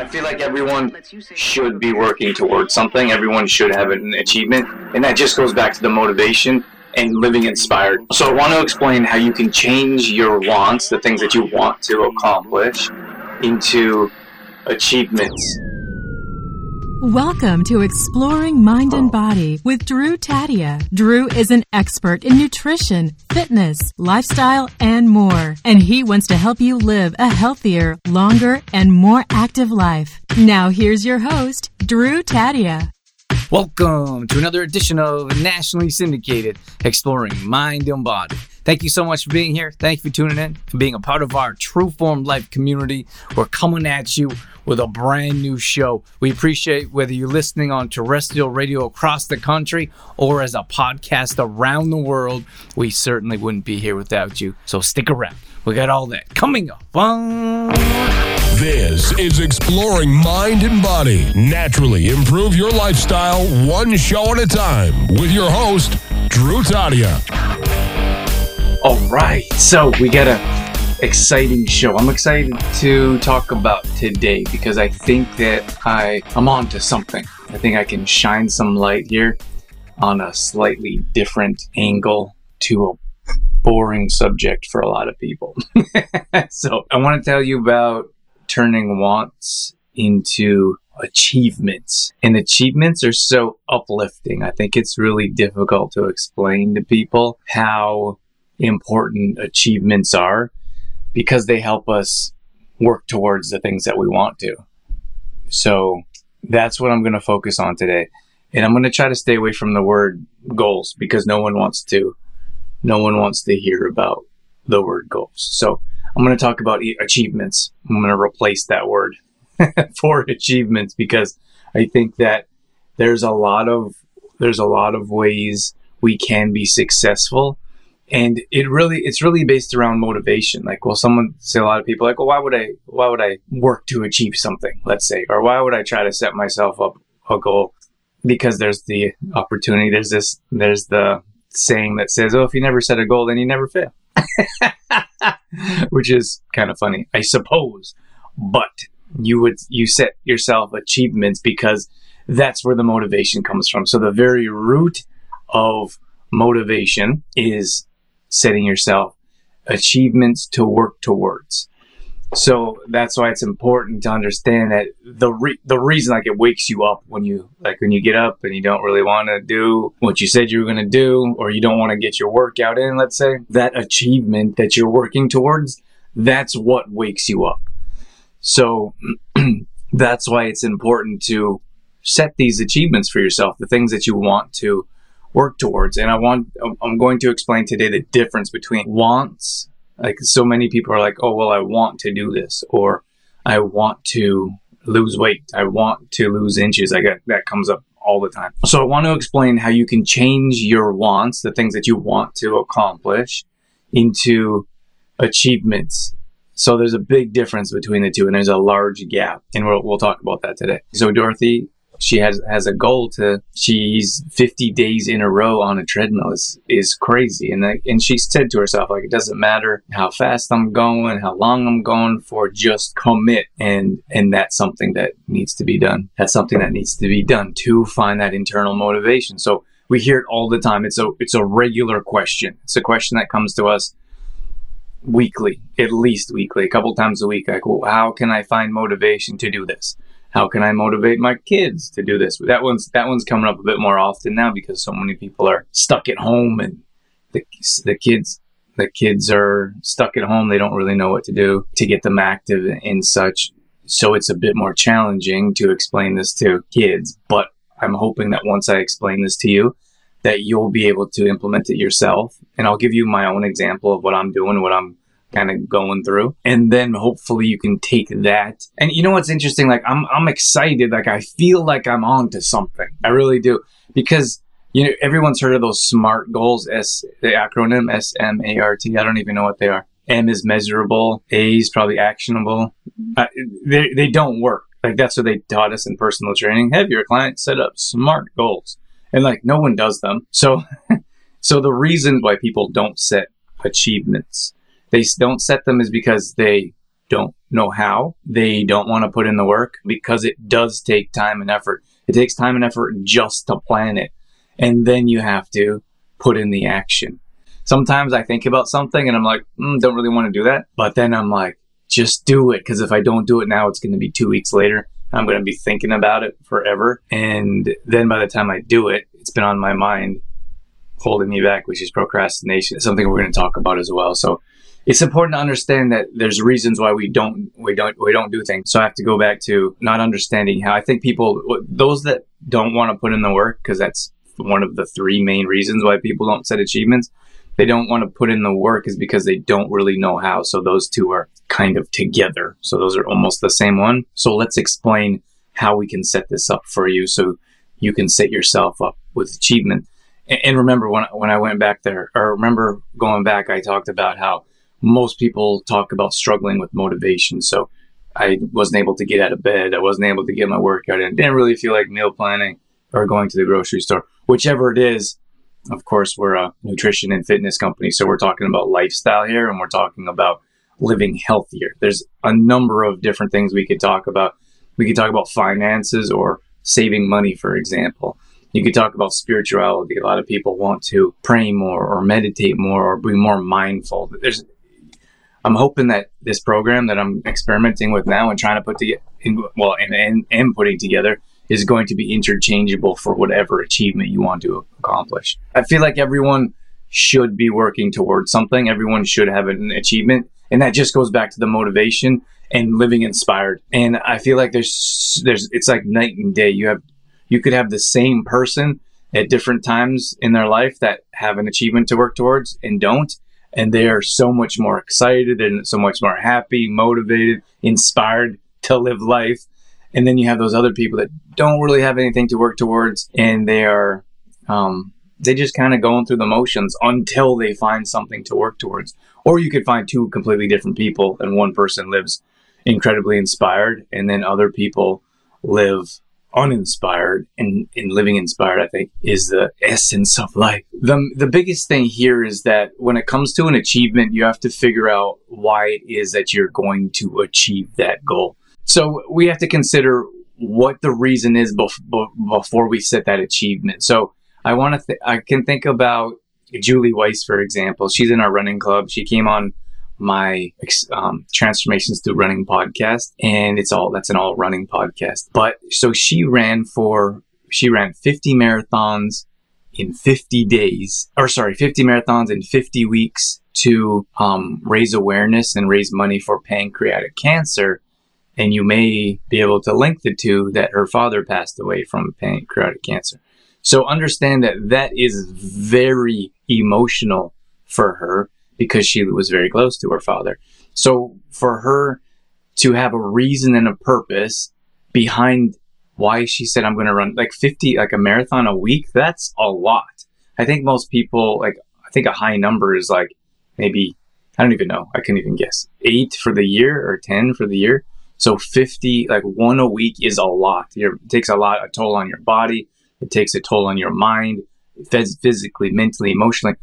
I feel like everyone should be working towards something. Everyone should have an achievement. And that just goes back to the motivation and living inspired. So I want to explain how you can change your wants, the things that you want to accomplish, into achievements. Welcome to Exploring Mind and Body with Drew Tadia. Drew is an expert in nutrition, fitness, lifestyle, and more. And he wants to help you live a healthier, longer, and more active life. Now here's your host, Drew Tadia. Welcome to another edition of nationally syndicated Exploring Mind and Body. Thank you so much for being here. Thank you for tuning in, for being a part of our True Form Life community. We're coming at you with a brand new show. We appreciate whether you're listening on terrestrial radio across the country or as a podcast around the world. We certainly wouldn't be here without you. So stick around. We got all that coming up. This is Exploring Mind and Body. Naturally improve your lifestyle one show at a time with your host, Drew Tadia. All right, so we got a exciting show. I'm excited to talk about today because I think that I I'm on to something. I think I can shine some light here on a slightly different angle to a boring subject for a lot of people. so I want to tell you about turning wants into achievements. And achievements are so uplifting. I think it's really difficult to explain to people how important achievements are because they help us work towards the things that we want to. So that's what I'm going to focus on today. And I'm going to try to stay away from the word goals because no one wants to no one wants to hear about the word goals. So I'm going to talk about achievements. I'm going to replace that word for achievements because I think that there's a lot of there's a lot of ways we can be successful and it really it's really based around motivation. Like well someone say a lot of people like well why would i why would i work to achieve something let's say? Or why would i try to set myself up a goal? Because there's the opportunity there's this there's the saying that says oh if you never set a goal then you never fail. Which is kind of funny i suppose. But you would you set yourself achievements because that's where the motivation comes from. So the very root of motivation is setting yourself achievements to work towards. So that's why it's important to understand that the re- the reason like it wakes you up when you like when you get up and you don't really want to do what you said you were going to do or you don't want to get your workout in, let's say, that achievement that you're working towards, that's what wakes you up. So that's why it's important to set these achievements for yourself, the things that you want to work towards. And I want, I'm going to explain today the difference between wants. Like so many people are like, oh, well, I want to do this, or I want to lose weight. I want to lose inches. I get that comes up all the time. So I want to explain how you can change your wants, the things that you want to accomplish, into achievements. So there's a big difference between the two, and there's a large gap, and we'll, we'll talk about that today. So Dorothy she has has a goal to she's 50 days in a row on a treadmill is is crazy. And that, and she said to herself like it doesn't matter how fast I'm going how long I'm going for just commit. And and that's something that needs to be done. That's something that needs to be done to find that internal motivation. So we hear it all the time. It's a it's a regular question. It's a question that comes to us weekly at least weekly a couple times a week. Like well, how can I find motivation to do this how can I motivate my kids to do this? That one's that one's coming up a bit more often now because so many people are stuck at home and the the kids the kids are stuck at home. They don't really know what to do to get them active and such. So it's a bit more challenging to explain this to kids. But I'm hoping that once I explain this to you, that you'll be able to implement it yourself. And I'll give you my own example of what I'm doing, what I'm kind of going through. And then hopefully you can take that. And you know what's interesting? Like I'm I'm excited. Like I feel like I'm on to something. I really do. Because you know, everyone's heard of those SMART goals, S the acronym S M A R T. I don't even know what they are. M is measurable, A is probably actionable. Uh, they, they don't work. Like that's what they taught us in personal training. Have your client set up SMART goals. And like no one does them. So so the reason why people don't set achievements they don't set them is because they don't know how. They don't want to put in the work because it does take time and effort. It takes time and effort just to plan it. And then you have to put in the action. Sometimes I think about something and I'm like, mm, don't really want to do that. But then I'm like, just do it. Because if I don't do it now, it's going to be two weeks later. I'm going to be thinking about it forever. And then by the time I do it, it's been on my mind holding me back, which is procrastination. It's something we're going to talk about as well. So it's important to understand that there's reasons why we don't we don't we don't do things. So I have to go back to not understanding how I think people those that don't want to put in the work because that's one of the three main reasons why people don't set achievements. They don't want to put in the work is because they don't really know how. So those two are kind of together. So those are almost the same one. So let's explain how we can set this up for you so you can set yourself up with achievement. And remember when when I went back there, or remember going back, I talked about how most people talk about struggling with motivation. So I wasn't able to get out of bed. I wasn't able to get my workout in. Didn't really feel like meal planning or going to the grocery store. Whichever it is, of course, we're a nutrition and fitness company. So we're talking about lifestyle here and we're talking about living healthier. There's a number of different things we could talk about. We could talk about finances or saving money, for example. You could talk about spirituality. A lot of people want to pray more or meditate more or be more mindful. There's I'm hoping that this program that I'm experimenting with now and trying to put together, well, and, and, and putting together is going to be interchangeable for whatever achievement you want to accomplish. I feel like everyone should be working towards something. Everyone should have an achievement. And that just goes back to the motivation and living inspired. And I feel like there's, there's, it's like night and day. You have, you could have the same person at different times in their life that have an achievement to work towards and don't and they are so much more excited and so much more happy, motivated, inspired to live life. And then you have those other people that don't really have anything to work towards, and they are um, they just kind of going through the motions until they find something to work towards. Or you could find two completely different people, and one person lives incredibly inspired, and then other people live uninspired and, and living inspired, I think, is the essence of life. The, the biggest thing here is that when it comes to an achievement, you have to figure out why it is that you're going to achieve that goal. So we have to consider what the reason is bef- before we set that achievement. So I want to, th- I can think about Julie Weiss, for example. She's in our running club. She came on my um, transformations through running podcast and it's all that's an all running podcast. But so she ran for she ran 50 marathons in 50 days or sorry 50 marathons in 50 weeks to um, raise awareness and raise money for pancreatic cancer. And you may be able to link the two that her father passed away from pancreatic cancer. So understand that that is very emotional for her because she was very close to her father. So for her to have a reason and a purpose behind why she said I'm going to run like 50 like a marathon a week, that's a lot. I think most people like I think a high number is like maybe I don't even know. I couldn't even guess. 8 for the year or 10 for the year. So 50 like one a week is a lot. it takes a lot a toll on your body. It takes a toll on your mind, physically, mentally, emotionally.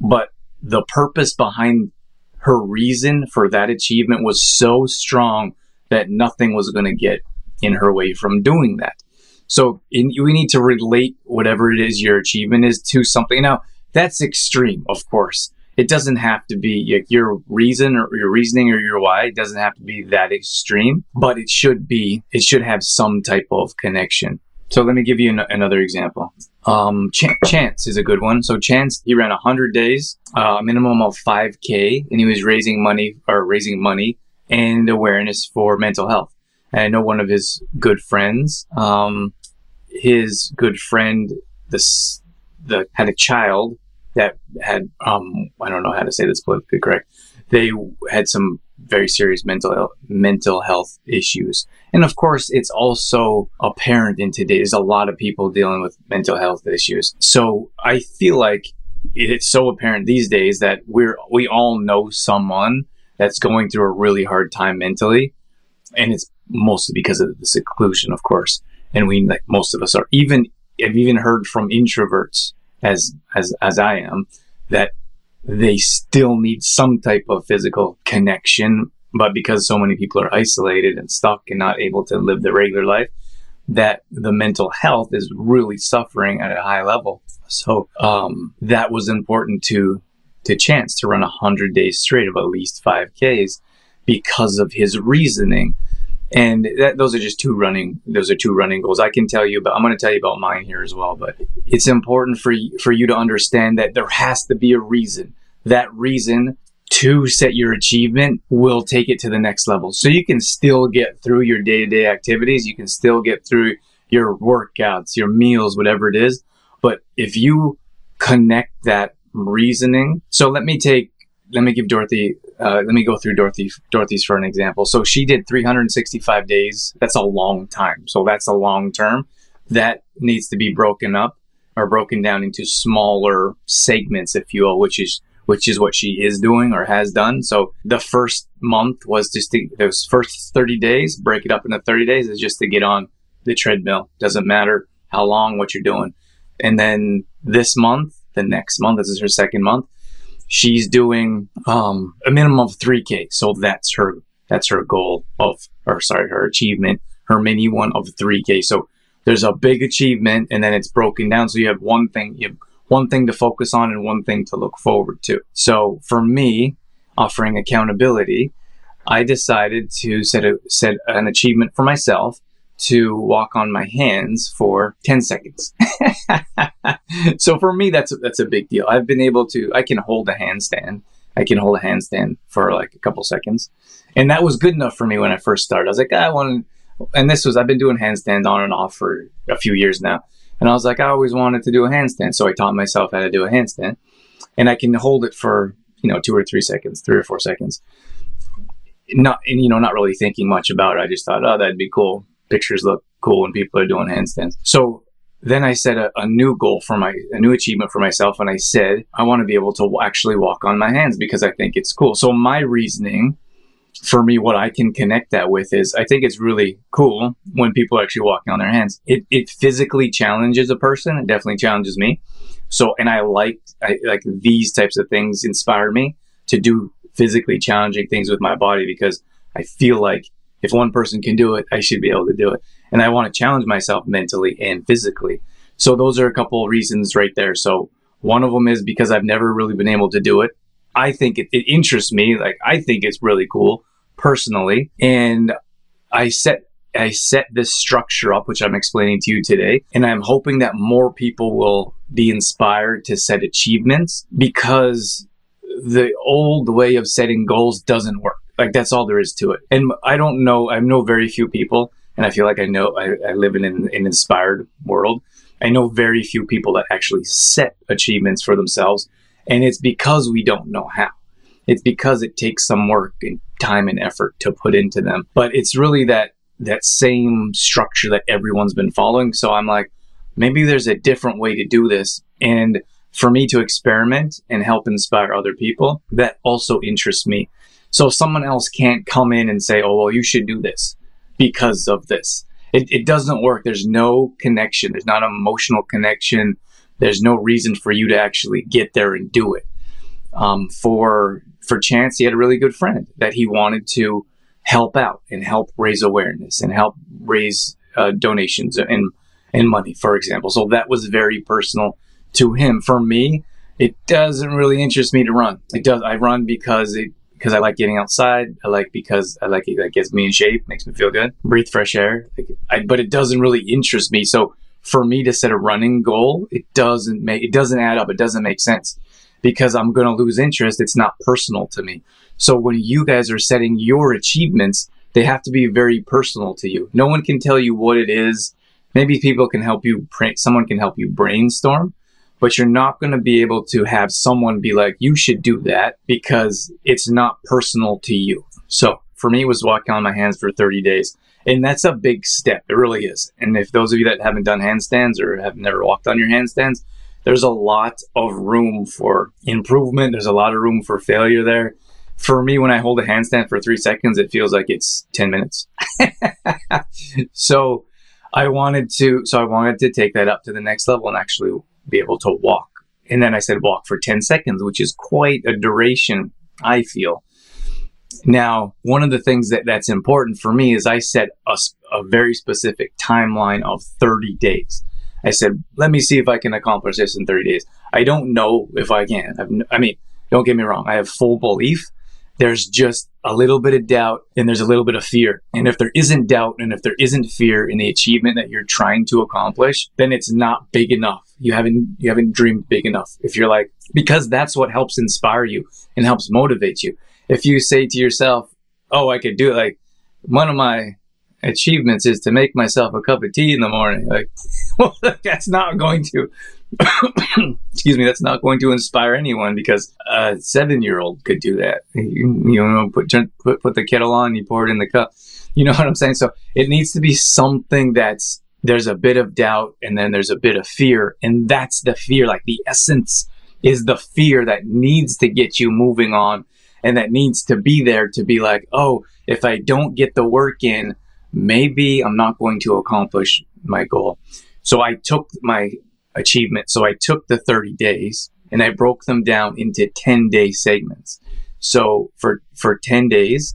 But the purpose behind her reason for that achievement was so strong that nothing was going to get in her way from doing that. So in, we need to relate whatever it is your achievement is to something. Now that's extreme, of course. It doesn't have to be like your reason or your reasoning or your why. It doesn't have to be that extreme, but it should be. It should have some type of connection. So let me give you an- another example. Um, Ch- Chance is a good one. So Chance, he ran 100 days, uh, a uh, minimum of 5K, and he was raising money or raising money and awareness for mental health. And I know one of his good friends, um, his good friend, this, the had a child that had, um, I don't know how to say this politically correct. They had some very serious mental mental health issues. And of course, it's also apparent in today. There's a lot of people dealing with mental health issues. So I feel like it's so apparent these days that we're we all know someone that's going through a really hard time mentally, and it's mostly because of the seclusion, of course. And we like most of us are even. I've even heard from introverts as as as I am that they still need some type of physical connection But because so many people are isolated and stuck and not able to live their regular life, that the mental health is really suffering at a high level. So um, that was important to to Chance to run a hundred days straight of at least five Ks because of his reasoning. And that, those are just two running. Those are two running goals. I can tell you about. I'm going to tell you about mine here as well. But it's important for for you to understand that there has to be a reason. That reason to set your achievement will take it to the next level. So you can still get through your day to day activities. You can still get through your workouts, your meals, whatever it is. But if you connect that reasoning, so let me take, let me give Dorothy, uh, let me go through Dorothy, Dorothy's for an example. So she did 365 days. That's a long time. So that's a long term. That needs to be broken up or broken down into smaller segments, if you will, which is which is what she is doing or has done. So the first month was just to, those first 30 days, break it up into 30 days is just to get on the treadmill. Doesn't matter how long, what you're doing. And then this month, the next month, this is her second month, she's doing um, a minimum of 3K. So that's her, that's her goal of, or sorry, her achievement, her mini one of 3K. So there's a big achievement and then it's broken down. So you have one thing, you have one thing to focus on and one thing to look forward to. So for me, offering accountability, I decided to set a, set an achievement for myself to walk on my hands for 10 seconds. so for me, that's a, that's a big deal. I've been able to, I can hold a handstand. I can hold a handstand for like a couple seconds. And that was good enough for me when I first started. I was like, ah, I want to, and this was, I've been doing handstands on and off for a few years now. And I was like, I always wanted to do a handstand. So I taught myself how to do a handstand. And I can hold it for, you know, two or three seconds, three or four seconds. Not, and, you know, not really thinking much about it. I just thought, oh, that'd be cool. Pictures look cool when people are doing handstands. So then I set a, a, new goal for my, a new achievement for myself. And I said, I want to be able to actually walk on my hands because I think it's cool. So my reasoning for me, what I can connect that with is I think it's really cool when people are actually walking on their hands. It, it physically challenges a person. It definitely challenges me. So, and I like, I like these types of things inspire me to do physically challenging things with my body because I feel like if one person can do it, I should be able to do it. And I want to challenge myself mentally and physically. So those are a couple of reasons right there. So one of them is because I've never really been able to do it. I think it, it interests me. Like I think it's really cool personally, and I set I set this structure up, which I'm explaining to you today, and I'm hoping that more people will be inspired to set achievements because the old way of setting goals doesn't work. Like that's all there is to it. And I don't know. I know very few people, and I feel like I know I, I live in an, an inspired world. I know very few people that actually set achievements for themselves and it's because we don't know how. It's because it takes some work and time and effort to put into them. But it's really that that same structure that everyone's been following. So I'm like, maybe there's a different way to do this. And for me to experiment and help inspire other people, that also interests me. So someone else can't come in and say, oh, well, you should do this because of this. It, it doesn't work. There's no connection. There's not an emotional connection there's no reason for you to actually get there and do it. Um, for for Chance, he had a really good friend that he wanted to help out and help raise awareness and help raise uh, donations and and money, for example. So that was very personal to him. For me, it doesn't really interest me to run. It does. I run because it because I like getting outside. I like because I like it. That gets me in shape, makes me feel good, breathe fresh air. I, but it doesn't really interest me. So for me to set a running goal, it doesn't make it doesn't add up. It doesn't make sense because I'm going to lose interest. It's not personal to me. So when you guys are setting your achievements, they have to be very personal to you. No one can tell you what it is. Maybe people can help you. Print someone can help you brainstorm, but you're not going to be able to have someone be like, "You should do that," because it's not personal to you. So for me, was walking on my hands for 30 days. And that's a big step. It really is. And if those of you that haven't done handstands or have never walked on your handstands, there's a lot of room for improvement. There's a lot of room for failure there. For me, when I hold a handstand for three seconds, it feels like it's 10 minutes. so I wanted to, so I wanted to take that up to the next level and actually be able to walk. And then I said walk for 10 seconds, which is quite a duration, I feel. Now, one of the things that that's important for me is I set a, a very specific timeline of 30 days. I said, let me see if I can accomplish this in 30 days. I don't know if I can. I've, I mean, don't get me wrong. I have full belief. There's just a little bit of doubt and there's a little bit of fear. And if there isn't doubt and if there isn't fear in the achievement that you're trying to accomplish, then it's not big enough. You haven't you haven't dreamed big enough. If you're like because that's what helps inspire you and helps motivate you. If you say to yourself, "Oh, I could do it," like one of my achievements is to make myself a cup of tea in the morning. Like, well, that's not going to, excuse me, that's not going to inspire anyone because a seven year old could do that. You, you know, put, put, put the kettle on, you pour it in the cup. You know what I'm saying? So it needs to be something that's, there's a bit of doubt and then there's a bit of fear. And that's the fear. Like the essence is the fear that needs to get you moving on and that needs to be there to be like, oh, if I don't get the work in, maybe I'm not going to accomplish my goal. So I took my achievement. So I took the 30 days and I broke them down into 10 day segments. So for, for 10 days,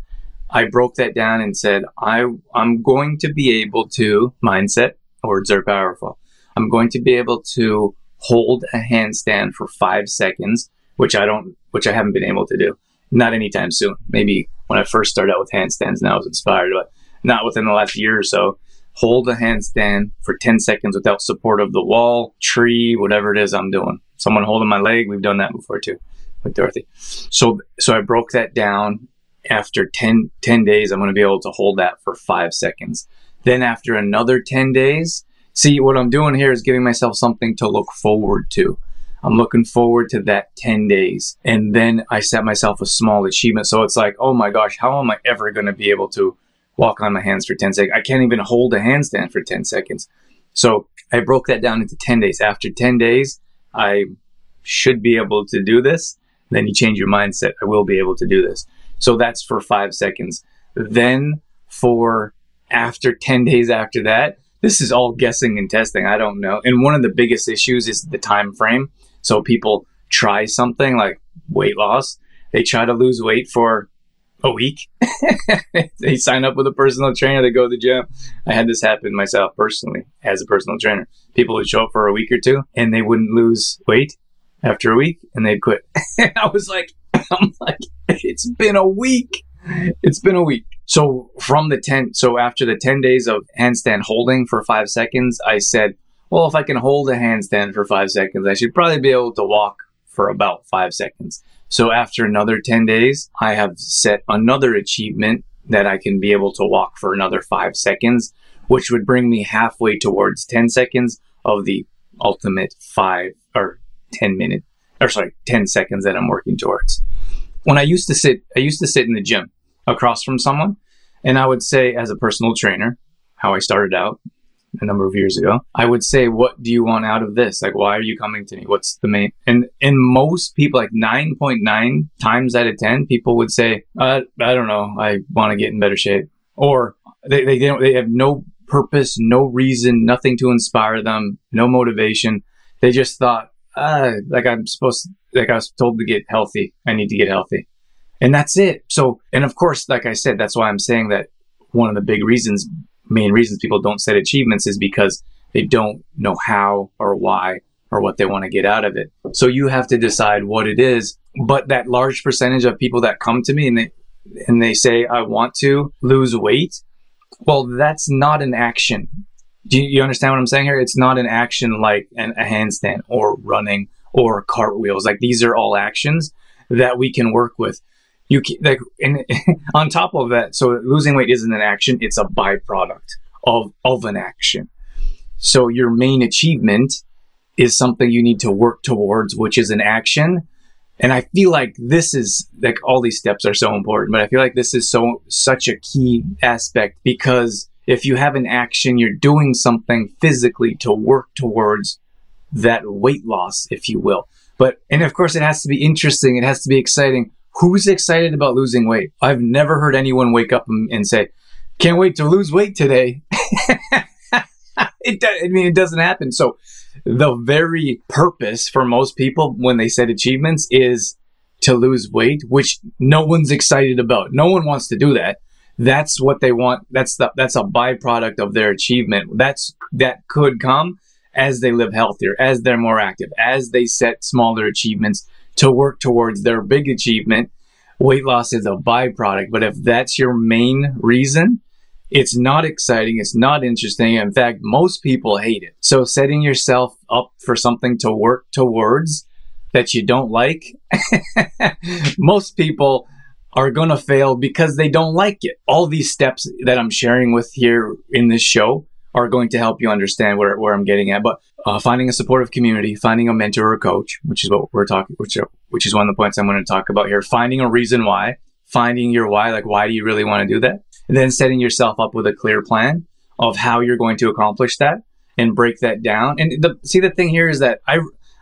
I broke that down and said, I, I'm going to be able to mindset words are powerful. I'm going to be able to hold a handstand for five seconds, which I don't, which I haven't been able to do. Not anytime soon. Maybe when I first started out with handstands and I was inspired, but not within the last year or so. Hold a handstand for 10 seconds without support of the wall, tree, whatever it is I'm doing. Someone holding my leg. We've done that before too with Dorothy. So, so I broke that down. After 10, 10 days, I'm going to be able to hold that for five seconds. Then after another 10 days, see what I'm doing here is giving myself something to look forward to. I'm looking forward to that 10 days. And then I set myself a small achievement. So it's like, oh my gosh, how am I ever going to be able to walk on my hands for 10 seconds. I can't even hold a handstand for 10 seconds. So I broke that down into 10 days. After 10 days, I should be able to do this. Then you change your mindset. I will be able to do this. So that's for five seconds. Then for after 10 days after that, this is all guessing and testing. I don't know. And one of the biggest issues is the time frame. So people try something like weight loss. They try to lose weight for a week. they sign up with a personal trainer, they go to the gym. I had this happen myself personally as a personal trainer. People would show up for a week or two and they wouldn't lose weight after a week and they'd quit. I was like, I'm like, it's been a week. It's been a week. So from the 10, so after the 10 days of handstand holding for five seconds, I said, well, if I can hold a handstand for five seconds, I should probably be able to walk for about five seconds. So after another 10 days, I have set another achievement that I can be able to walk for another five seconds, which would bring me halfway towards 10 seconds of the ultimate five or 10 minute, or sorry, 10 seconds that I'm working towards. When I used to sit, I used to sit in the gym across from someone and I would say as a personal trainer, how I started out, a number of years ago, I would say, "What do you want out of this? Like, why are you coming to me? What's the main?" And and most people, like nine point nine times out of ten, people would say, uh, "I don't know. I want to get in better shape," or they they don't. They have no purpose, no reason, nothing to inspire them, no motivation. They just thought, uh, like I'm supposed, to, like I was told to get healthy. I need to get healthy, and that's it. So, and of course, like I said, that's why I'm saying that one of the big reasons main reasons people don't set achievements is because they don't know how or why or what they want to get out of it. So you have to decide what it is. But that large percentage of people that come to me and they and they say I want to lose weight, well, that's not an action. Do you, you understand what I'm saying here? It's not an action like an, a handstand or running or cartwheels. Like these are all actions that we can work with you can, like and on top of that so losing weight isn't an action it's a byproduct of of an action. So your main achievement is something you need to work towards which is an action. And i feel like this is like all these steps are so important but i feel like this is so such a key aspect because if you have an action you're doing something physically to work towards that weight loss if you will. But and of course it has to be interesting it has to be exciting Who's excited about losing weight? I've never heard anyone wake up and say, "Can't wait to lose weight today." it, I mean, it doesn't happen. So, the very purpose for most people when they set achievements is to lose weight, which no one's excited about. No one wants to do that. That's what they want. That's the, that's a byproduct of their achievement. That's that could come as they live healthier, as they're more active, as they set smaller achievements to work towards their big achievement. Weight loss is a byproduct, but if that's your main reason, it's not exciting. It's not interesting. In fact, most people hate it. So setting yourself up for something to work towards that you don't like, most people are going to fail because they don't like it. All these steps that I'm sharing with here in this show are going to help you understand where, where I'm getting at. But uh, finding a supportive community, finding a mentor or coach, which is what we're talking, which, which is one of the points I'm going to talk about here. Finding a reason why, finding your why, like why do you really want to do that? And then setting yourself up with a clear plan of how you're going to accomplish that and break that down. And the, see, the thing here is that I,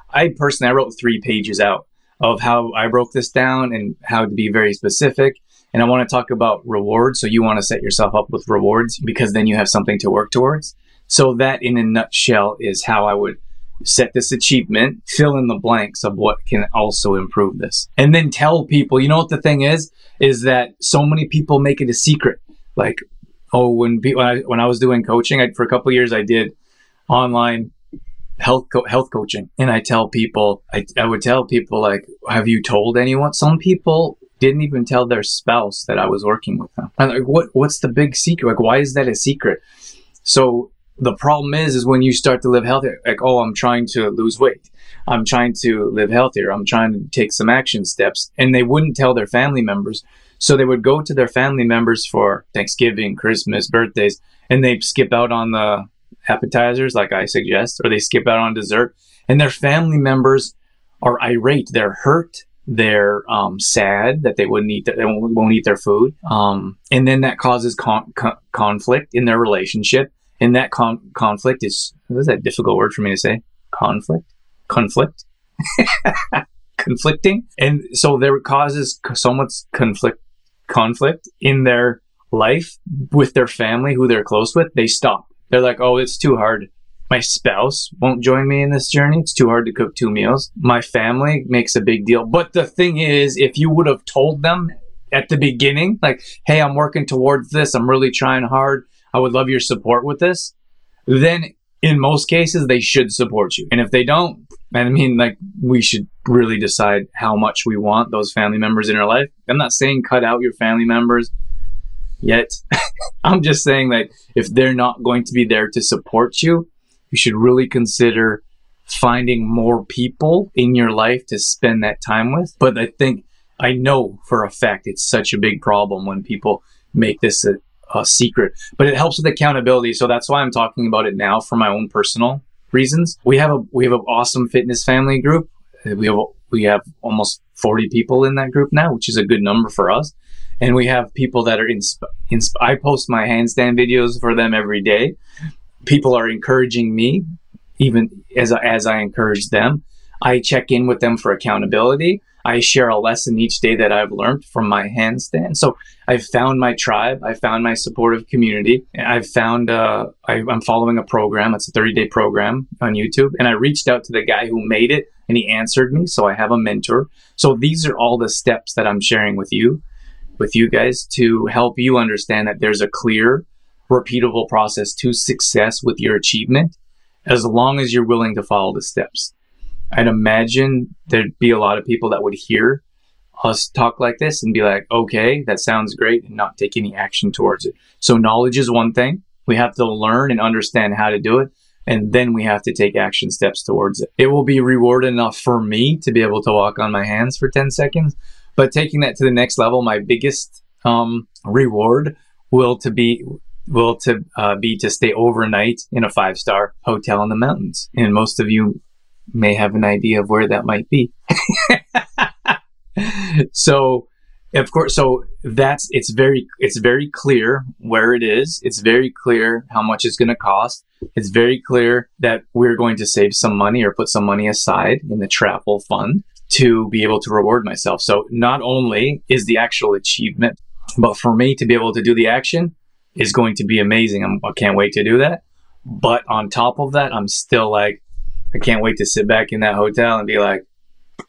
I personally, I wrote three pages out of how I broke this down and how to be very specific. And I want to talk about rewards. So you want to set yourself up with rewards because then you have something to work towards. So that in a nutshell is how I would set this achievement, fill in the blanks of what can also improve this. And then tell people, you know what the thing is, is that so many people make it a secret. Like, oh, when, when, I, when I was doing coaching, I, for a couple years, I did online health co- health coaching and i tell people I, I would tell people like have you told anyone some people didn't even tell their spouse that i was working with them. I'm like what what's the big secret? Like why is that a secret? So the problem is is when you start to live healthier. like oh i'm trying to lose weight. I'm trying to live healthier. I'm trying to take some action steps. And they wouldn't tell their family members. So they would go to their family members for thanksgiving christmas birthdays and they'd skip out on the appetizers, like I suggest, or they skip out on dessert, and their family members are irate. They're hurt. They're um, sad that they wouldn't eat. they won't, won't, eat their food, um, and then that causes con- con- conflict in their relationship. And that con- conflict is what is that difficult word for me to say? Conflict, conflict, conflicting, and so there causes so much conflict, conflict in their life with their family, who they're close with. They stop they're like, oh, it's too hard. My spouse won't join me in this journey. It's too hard to cook two meals. My family makes a big deal. But the thing is, if you would have told them at the beginning, like, hey, I'm working towards this, I'm really trying hard, I would love your support with this, then in most cases, they should support you. And if they don't, I mean, like, we should really decide how much we want those family members in our life. I'm not saying cut out your family members yet. I'm just saying that if they're not going to be there to support you, you should really consider finding more people in your life to spend that time with. But I think I know for a fact it's such a big problem when people make this a, a secret. But it helps with accountability, so that's why I'm talking about it now for my own personal reasons. We have a we have an awesome fitness family group. We have we have almost 40 people in that group now, which is a good number for us and we have people that are in. insp- I post my handstand videos for them every day. People are encouraging me, even as as I encourage them. I check in with them for accountability. I share a lesson each day that I've learned from my handstand. So I've found my tribe. I found my supportive community. I've found uh, I, I'm following a program. It's a 30 day program on YouTube, and I reached out to the guy who made it, and he answered me. So I have a mentor. So these are all the steps that I'm sharing with you with you guys to help you understand that there's a clear, repeatable process to success with your achievement as long as you're willing to follow the steps. I'd imagine there'd be a lot of people that would hear us talk like this and be like, okay, that sounds great, and not take any action towards it. So, knowledge is one thing. We have to learn and understand how to do it, and then we have to take action steps towards it. It will be reward enough for me to be able to walk on my hands for 10 seconds, but taking that to the next level, my biggest um, reward will to be will to uh, be to stay overnight in a five star hotel in the mountains. And most of you may have an idea of where that might be. so of course so that's it's very it's very clear where it is it's very clear how much it's going to cost it's very clear that we're going to save some money or put some money aside in the travel fund to be able to reward myself. So not only is the actual achievement, but for me to be able to do the action is going to be amazing. I'm, I can not wait to do that. But on top of that, I'm still like, I can't wait to sit back in that hotel and be like,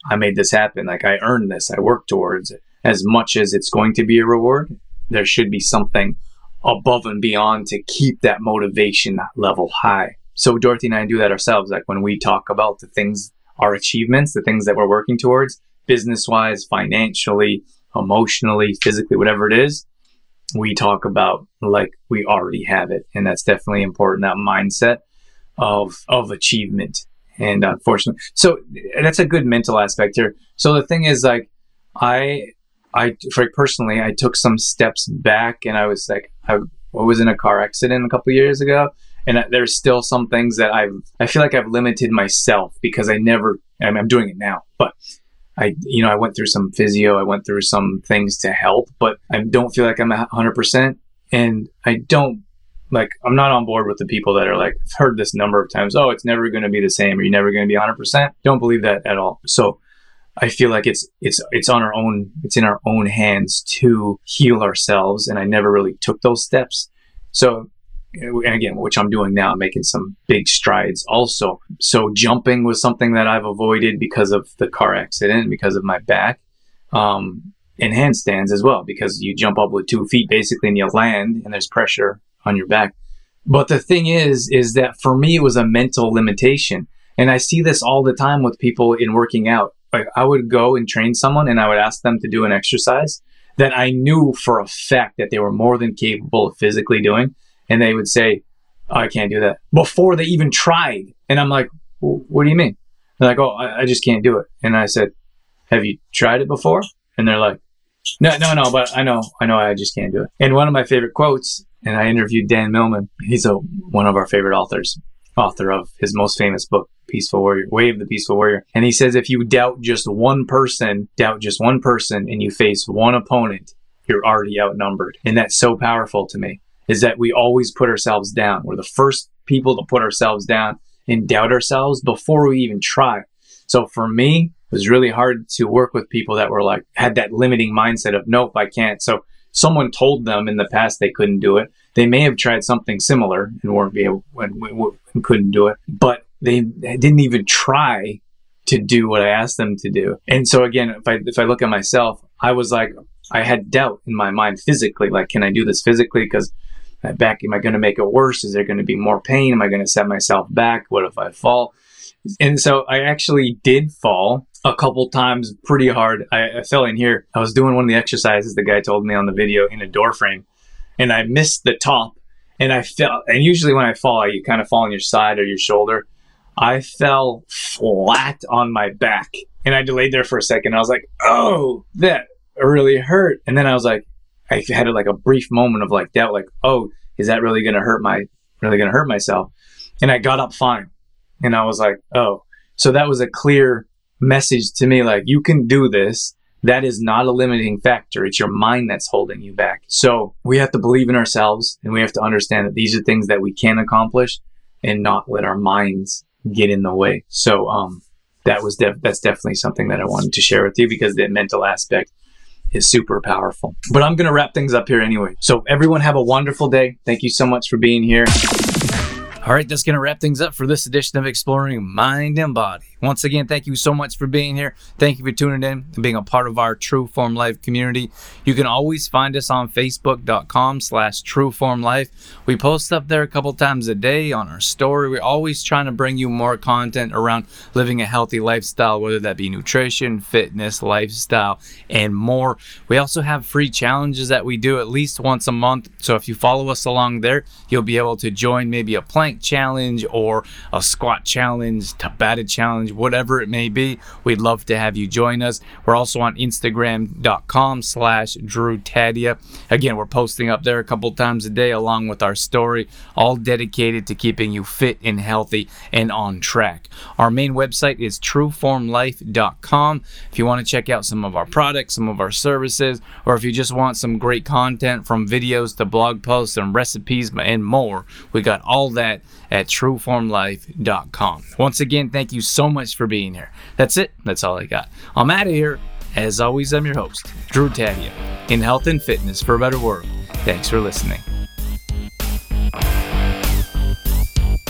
I made this happen. Like I earned this. I worked towards it. As much as it's going to be a reward, there should be something above and beyond to keep that motivation level high. So Dorothy and I do that ourselves. Like when we talk about the things, our achievements, the things that we're working towards, business wise, financially, emotionally, physically, whatever it is, we talk about like we already have it. And that's definitely important, that mindset of of achievement. And uh, unfortunately, so that's a good mental aspect here. So the thing is like I I for personally I took some steps back and I was like I, I was in a car accident a couple years ago and there's still some things that I've I feel like I've limited myself because I never I I'm doing it now, but I you know I went through some physio, I went through some things to help, but I don't feel like I'm 100% and I don't like I'm not on board with the people that are like I've heard this number of times, oh, it's never going to be the same or you're never going to be 100%. Don't believe that at all. So I feel like it's it's it's on our own it's in our own hands to heal ourselves and I never really took those steps. So and again, which I'm doing now, making some big strides also. So jumping was something that I've avoided because of the car accident, because of my back, um, and handstands as well, because you jump up with two feet basically and you land and there's pressure on your back. But the thing is, is that for me, it was a mental limitation. And I see this all the time with people in working out. Like I would go and train someone and I would ask them to do an exercise that I knew for a fact that they were more than capable of physically doing and they would say, oh, I can't do that before they even tried. And I'm like, what do you mean? They're like, oh, I, I just can't do it. And I said, have you tried it before? And they're like, no, no, no, but I know, I know, I just can't do it. And one of my favorite quotes, and I interviewed Dan Millman. He's a one of our favorite authors, author of his most famous book, Peaceful Warrior, Way of the Peaceful Warrior. And he says, if you doubt just one person, doubt just one person, and you face one opponent, you're already outnumbered. And that's so powerful to me is that we always put ourselves down. We're the first people to put ourselves down and doubt ourselves before we even try. So for me, it was really hard to work with people that were like, had that limiting mindset of, nope, I can't. So someone told them in the past they couldn't do it. They may have tried something similar and weren't be able, and, and couldn't do it, but they didn't even try to do what I asked them to do. And so again, if I, if I look at myself, I was like, I had doubt in my mind physically, like, can I do this physically? Because back, am I going to make it worse? Is there going to be more pain? Am I going to set myself back? What if I fall? And so I actually did fall a couple times pretty hard. I, I fell in here. I was doing one of the exercises the guy told me on the video in a door frame, and I missed the top. And I fell. And usually when I fall, you kind of fall on your side or your shoulder. I fell flat on my back, and I delayed there for a second. I was like, "Oh, that really hurt." And then I was like, I had like a brief moment of like doubt, like, oh, is that really going to hurt my, really going to hurt myself? And I got up fine. And I was like, oh, so that was a clear message to me. Like, you can do this. That is not a limiting factor. It's your mind that's holding you back. So we have to believe in ourselves and we have to understand that these are things that we can accomplish and not let our minds get in the way. So, um, that was def- that's definitely something that I wanted to share with you because the mental aspect is super powerful. But I'm going to wrap things up here anyway. So, everyone, have a wonderful day. Thank you so much for being here. All right, that's going to wrap things up for this edition of Exploring Mind and Body. Once again, thank you so much for being here. Thank you for tuning in and being a part of our True Form Life community. You can always find us on Facebook.com slash True Form Life. We post up there a couple times a day on our story. We're always trying to bring you more content around living a healthy lifestyle, whether that be nutrition, fitness, lifestyle, and more. We also have free challenges that we do at least once a month. So if you follow us along there, you'll be able to join maybe a plank challenge or a squat challenge, Tabata challenge whatever it may be. We'd love to have you join us. We're also on Instagram.com slash Drew Tadia. Again, we're posting up there a couple times a day along with our story, all dedicated to keeping you fit and healthy and on track. Our main website is trueformlife.com. If you want to check out some of our products, some of our services, or if you just want some great content from videos to blog posts and recipes and more, we got all that at trueformlife.com. Once again, thank you so much for being here. That's it. That's all I got. I'm out of here. As always, I'm your host, Drew Tadia, in health and fitness for a better world. Thanks for listening.